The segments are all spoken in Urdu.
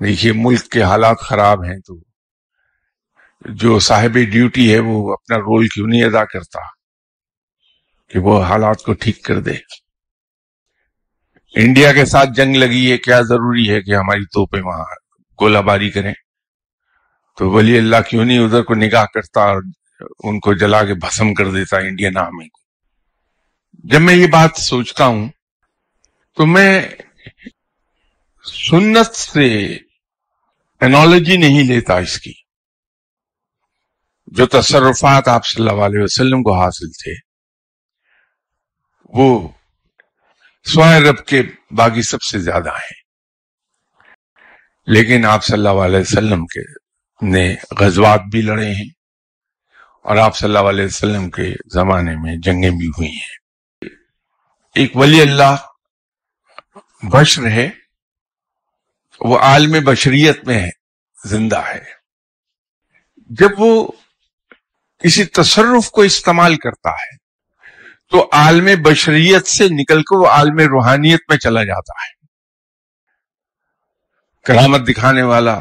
دیکھیے، ملک کے حالات خراب ہیں تو جو صاحب ڈیوٹی ہے وہ اپنا رول کیوں نہیں ادا کرتا کہ وہ حالات کو ٹھیک کر دے؟ انڈیا کے ساتھ جنگ لگی ہے، کیا ضروری ہے کہ ہماری توپیں وہاں گولہ باری کریں؟ تو ولی اللہ کیوں نہیں ادھر کو نگاہ کرتا اور ان کو جلا کے بھسم کر دیتا انڈین آرمی کو؟ جب میں یہ بات سوچتا ہوں تو میں سنت سے انالوجی نہیں لیتا اس کی۔ جو تصرفات آپ صلی اللہ علیہ وسلم کو حاصل تھے، وہ سوائے رب کے باقی سب سے زیادہ ہیں۔ لیکن آپ صلی اللہ علیہ وسلم کے نے غزوات بھی لڑے ہیں، اور آپ صلی اللہ علیہ وسلم کے زمانے میں جنگیں بھی ہوئی ہیں۔ ایک ولی اللہ بشر ہے وہ عالم بشریت میں ہے زندہ ہے۔ جب وہ کسی تصرف کو استعمال کرتا ہے، تو عالم بشریت سے نکل کر وہ عالم روحانیت میں چلا جاتا ہے۔ کرامت دکھانے والا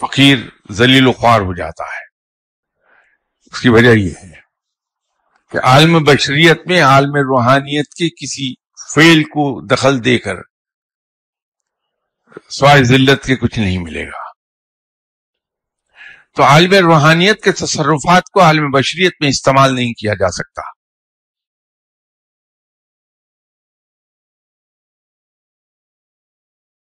فقیر ذلیل و خوار ہو جاتا ہے۔ اس کی وجہ یہ ہے کہ عالم بشریت میں عالم روحانیت کے کسی فیل کو دخل دے کر سوائے ذلت کے کچھ نہیں ملے گا۔ تو عالم روحانیت کے تصرفات کو عالم بشریت میں استعمال نہیں کیا جا سکتا۔